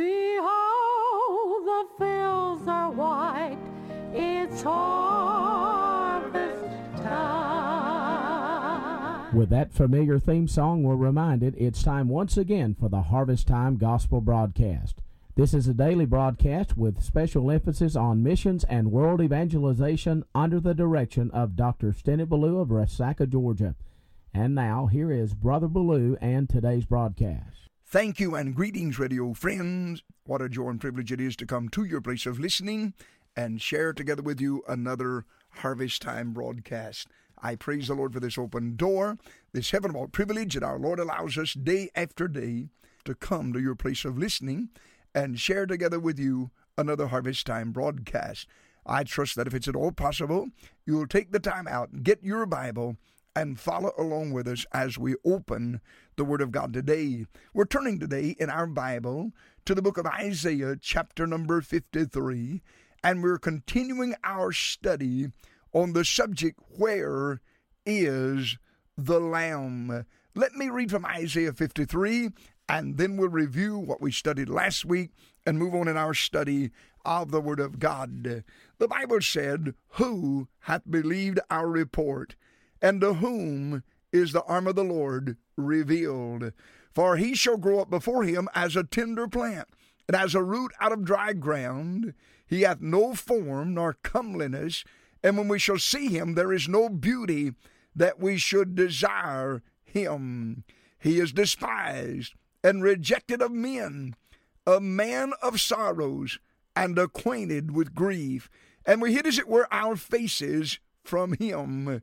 Behold, the fields are white. It's harvest time. With that familiar theme song, we're reminded it's time once again for the Harvest Time Gospel broadcast. This is a daily broadcast with special emphasis on missions and world evangelization under the direction of Dr. Stennett Ballou of Resaca, Georgia. And now, here is Brother Ballou and today's broadcast. Thank you and greetings, radio friends. What a joy and privilege it is to come to your place of listening and share together with you another Harvest Time broadcast. I praise the Lord for this open door, this heavenly privilege that our Lord allows us day after day to come to your place of listening and share together with you another Harvest Time broadcast. I trust that if it's at all possible, you'll take the time out, get your Bible, and follow along with us as we open the Word of God today. We're turning today in our Bible to the book of Isaiah, chapter number 53, and we're continuing our study on the subject, Where is the Lamb? Let me read from Isaiah 53, and then we'll review what we studied last week and move on in our study of the Word of God. The Bible said, Who hath believed our report? And to whom is the arm of the Lord revealed? For he shall grow up before him as a tender plant, and as a root out of dry ground. He hath no form nor comeliness, and when we shall see him, there is no beauty that we should desire him. He is despised and rejected of men, a man of sorrows and acquainted with grief. And we hid, as it were, our faces from him.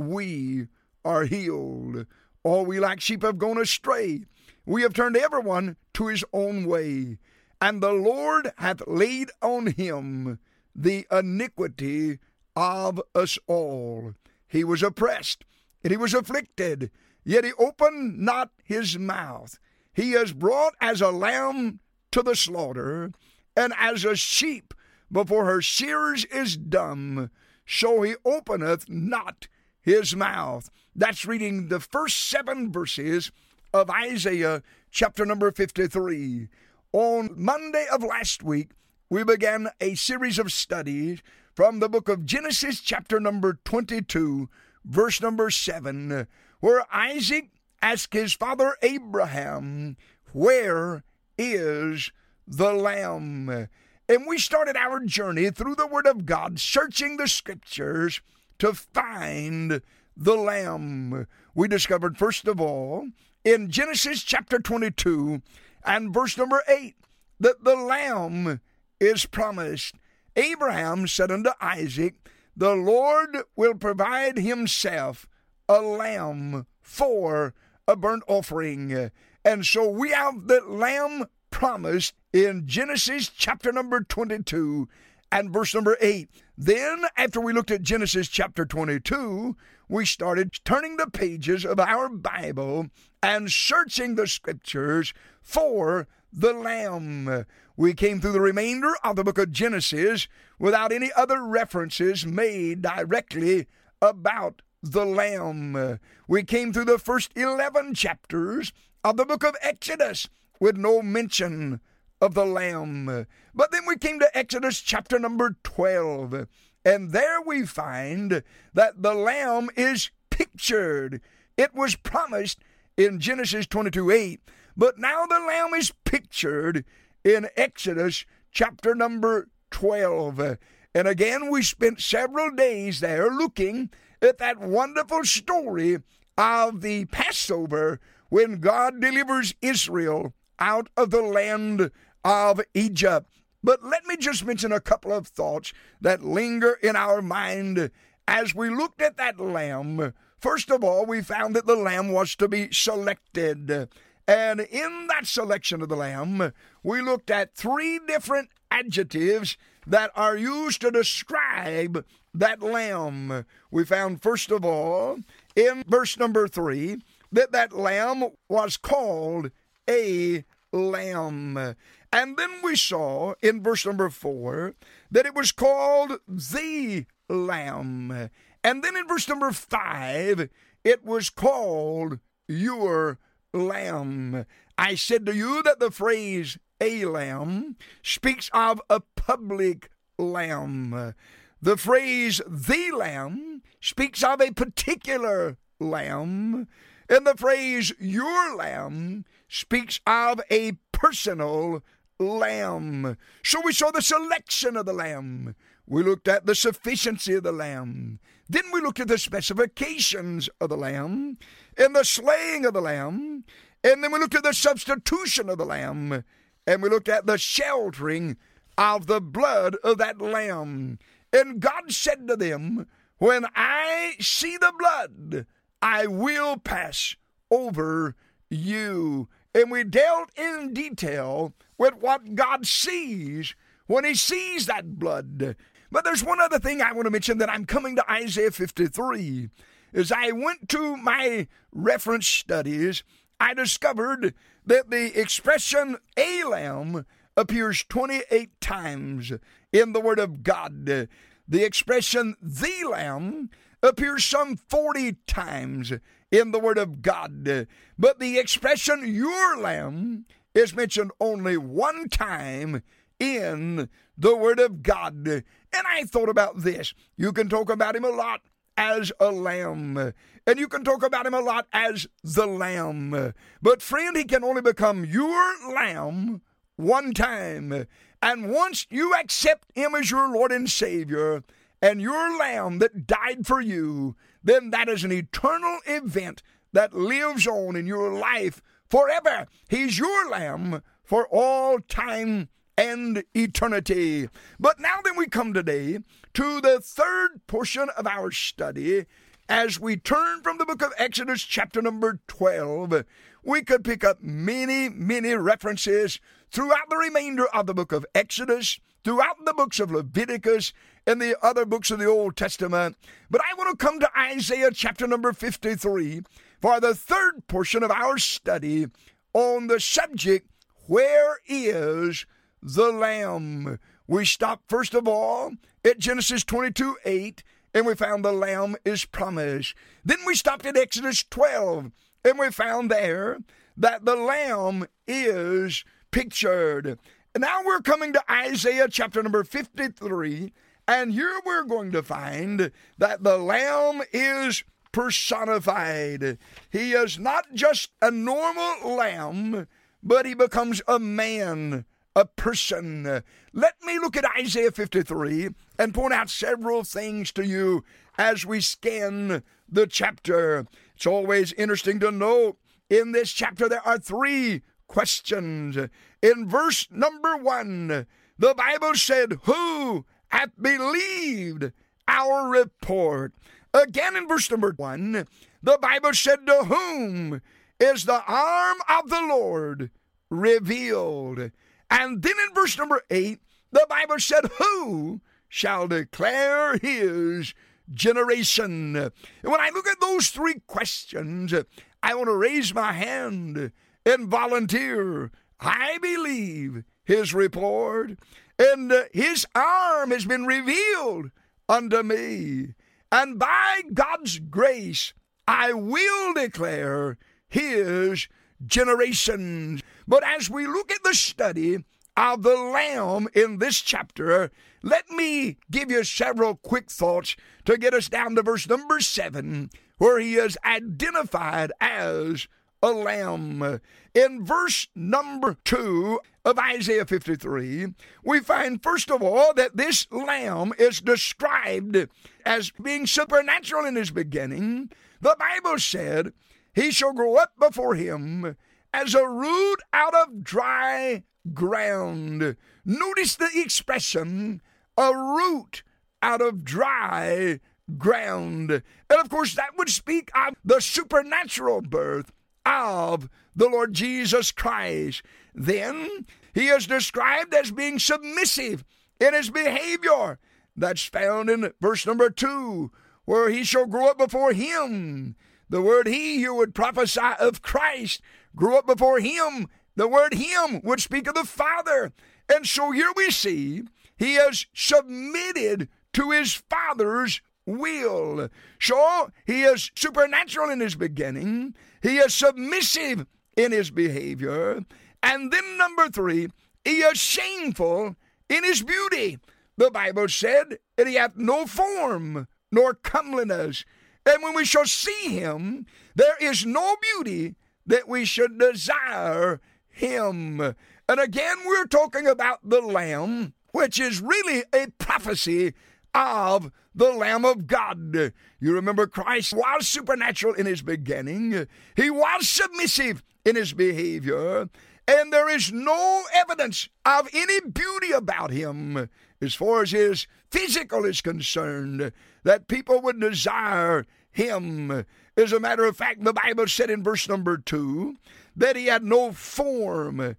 we are healed. All we like sheep have gone astray. We have turned everyone to his own way. And the Lord hath laid on him the iniquity of us all. He was oppressed, and he was afflicted, yet he opened not his mouth. He is brought as a lamb to the slaughter, and as a sheep before her shearers is dumb, so he openeth not his mouth. That's reading the first seven verses of Isaiah chapter number 53. On Monday of last week, we began a series of studies from the book of Genesis, chapter number 22, verse number 7, where Isaac asked his father Abraham, Where is the lamb? And we started our journey through the Word of God, searching the Scriptures to find the Lamb. We discovered, first of all, in Genesis chapter 22 and verse number 8, that the Lamb is promised. Abraham said unto Isaac, The Lord will provide himself a lamb for a burnt offering. And so we have the lamb promised in Genesis chapter number 22 and verse number 8. Then, after we looked at Genesis chapter 22, we started turning the pages of our Bible and searching the scriptures for the Lamb. We came through the remainder of the book of Genesis without any other references made directly about the Lamb. We came through the first 11 chapters of the book of Exodus with no mention of the Lamb. But then we came to Exodus chapter number 12, and there we find that the Lamb is pictured. It was promised in Genesis 22 8, but now the Lamb is pictured in Exodus chapter number 12. And again, we spent several days there looking at that wonderful story of the Passover when God delivers Israel out of the land of Egypt. But let me just mention a couple of thoughts that linger in our mind as we looked at that lamb. First of all, we found that the lamb was to be selected. And in that selection of the lamb, we looked at three different adjectives that are used to describe that lamb. We found, first of all, in verse number three, that that lamb was called a lamb. And then we saw in verse number four that it was called the lamb. And then in verse number five, it was called your lamb. I said to you that the phrase a lamb speaks of a public lamb. The phrase the lamb speaks of a particular lamb. And the phrase your lamb speaks of a personal lamb. So we saw the selection of the lamb. We looked at the sufficiency of the lamb. Then we looked at the specifications of the lamb and the slaying of the lamb. And then we looked at the substitution of the lamb. And we looked at the sheltering of the blood of that lamb. And God said to them, When I see the blood, I will pass over you. And we dealt in detail with what God sees when He sees that blood. But there's one other thing I want to mention that I'm coming to Isaiah 53. As I went to my reference studies, I discovered that the expression a lamb appears 28 times in the Word of God. The expression the lamb appears some 40 times in the Word of God. But the expression your lamb is mentioned only one time in the Word of God. And I thought about this. You can talk about him a lot as a lamb. And you can talk about him a lot as the lamb. But friend, he can only become your lamb one time. And once you accept him as your Lord and Savior, and your lamb that died for you, then that is an eternal event that lives on in your life forever. He's your lamb for all time and eternity. But now then we come today to the third portion of our study as we turn from the book of Exodus, chapter number 12, we could pick up many, many references throughout the remainder of the book of Exodus, throughout the books of Leviticus, and the other books of the Old Testament. But I want to come to Isaiah chapter number 53 for the third portion of our study on the subject, Where is the Lamb? We stopped first of all at Genesis 22 8 and we found the Lamb is promised. Then we stopped at Exodus 12, and we found there that the Lamb is pictured. Now we're coming to Isaiah chapter number 53, and here we're going to find that the Lamb is personified. He is not just a normal lamb, but he becomes a man a person. Let me look at Isaiah 53 and point out several things to you as we scan the chapter. It's always interesting to note in this chapter there are three questions. In verse number one, the Bible said, Who hath believed our report? Again in verse number one, the Bible said, To whom is the arm of the Lord revealed? And then in verse number eight, the Bible said, Who shall declare his generation? And when I look at those three questions, I want to raise my hand and volunteer. I believe his report, and uh, his arm has been revealed unto me. And by God's grace, I will declare his generations. But as we look at the study of the Lamb in this chapter, let me give you several quick thoughts to get us down to verse number seven, where he is identified as a lamb. In verse number two of Isaiah 53, we find first of all that this lamb is described as being supernatural in his beginning. The Bible said, He shall grow up before him as a root out of dry ground. Notice the expression, a root out of dry ground. And of course, that would speak of the supernatural birth of the Lord Jesus Christ. Then he is described as being submissive in his behavior. That's found in verse number two, where he shall grow up before him. The word he here would prophesy of Christ, grew up before him. The word him would speak of the Father. And so here we see he has submitted to his Father's will. So he is supernatural in his beginning, he is submissive in his behavior, and then number three, he is shameful in his beauty. The Bible said that he hath no form nor comeliness. And when we shall see him, there is no beauty that we should desire him. And again, we're talking about the Lamb, which is really a prophecy of the Lamb of God. You remember Christ was supernatural in his beginning, he was submissive in his behavior, and there is no evidence of any beauty about him as far as his physical is concerned that people would desire him. As a matter of fact, the Bible said in verse number two that he had no form, and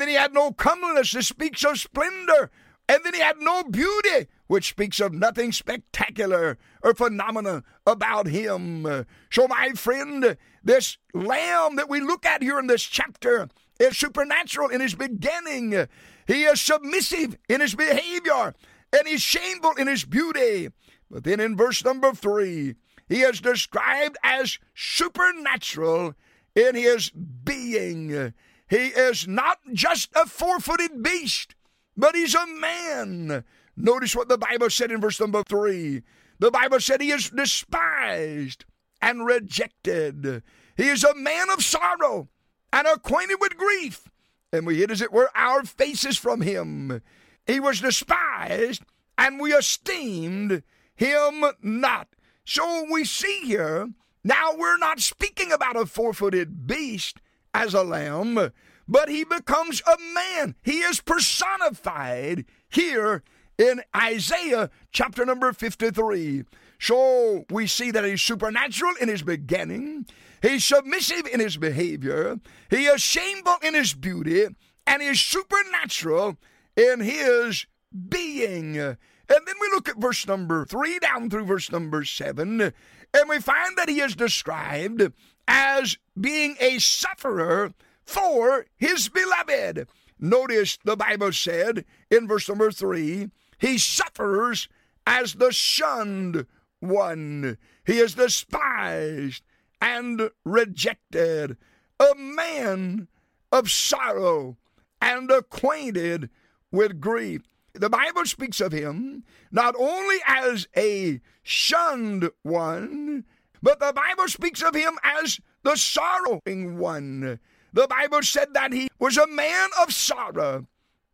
then he had no comeliness. This speaks of splendor, and then he had no beauty, which speaks of nothing spectacular or phenomena about him. So, my friend, this lamb that we look at here in this chapter is supernatural in his beginning. He is submissive in his behavior, and he's shameful in his beauty. But then in verse number three, he is described as supernatural in his being. He is not just a four footed beast, but he's a man. Notice what the Bible said in verse number three. The Bible said he is despised and rejected. He is a man of sorrow and acquainted with grief. And we hid, as it were, our faces from him. He was despised, and we esteemed him not. So we see here, now we're not speaking about a four footed beast as a lamb, but he becomes a man. He is personified here in Isaiah chapter number 53. So we see that he's supernatural in his beginning, he's submissive in his behavior, he is shameful in his beauty, and he's supernatural in his being. And then we look at verse number three down through verse number seven, and we find that he is described as being a sufferer for his beloved. Notice the Bible said in verse number three, he suffers as the shunned one. He is despised and rejected, a man of sorrow and acquainted with grief. The Bible speaks of him not only as a shunned one, but the Bible speaks of him as the sorrowing one. The Bible said that he was a man of sorrow.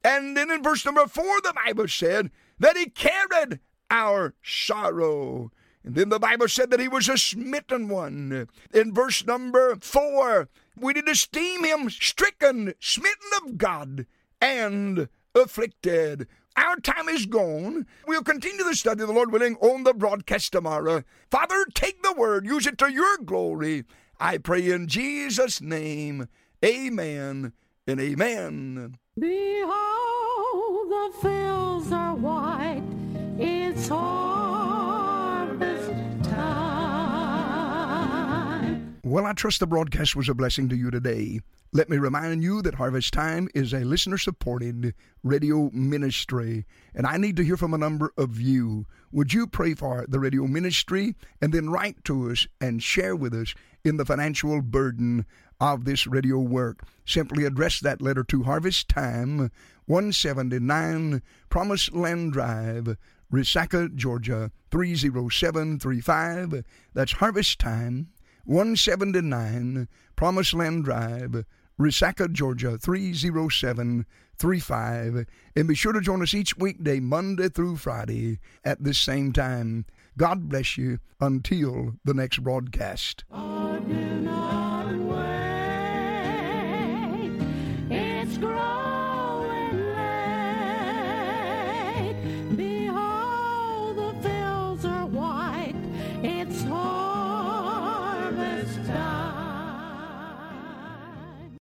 And then in verse number four, the Bible said that he carried our sorrow. And then the Bible said that he was a smitten one. In verse number four, we did esteem him stricken, smitten of God, and afflicted. Our time is gone. We'll continue the study, the Lord willing, on the broadcast tomorrow. Father, take the word, use it to your glory. I pray in Jesus' name. Amen and amen. Behold, the fields are white. It's harvest time. Well, I trust the broadcast was a blessing to you today. Let me remind you that Harvest Time is a listener supported radio ministry, and I need to hear from a number of you. Would you pray for the radio ministry and then write to us and share with us in the financial burden of this radio work? Simply address that letter to Harvest Time, 179 Promise Land Drive, Resaca, Georgia 30735. That's Harvest Time, 179 Promise Land Drive, Resaca, Georgia 30735. And be sure to join us each weekday, Monday through Friday, at this same time. God bless you until the next broadcast.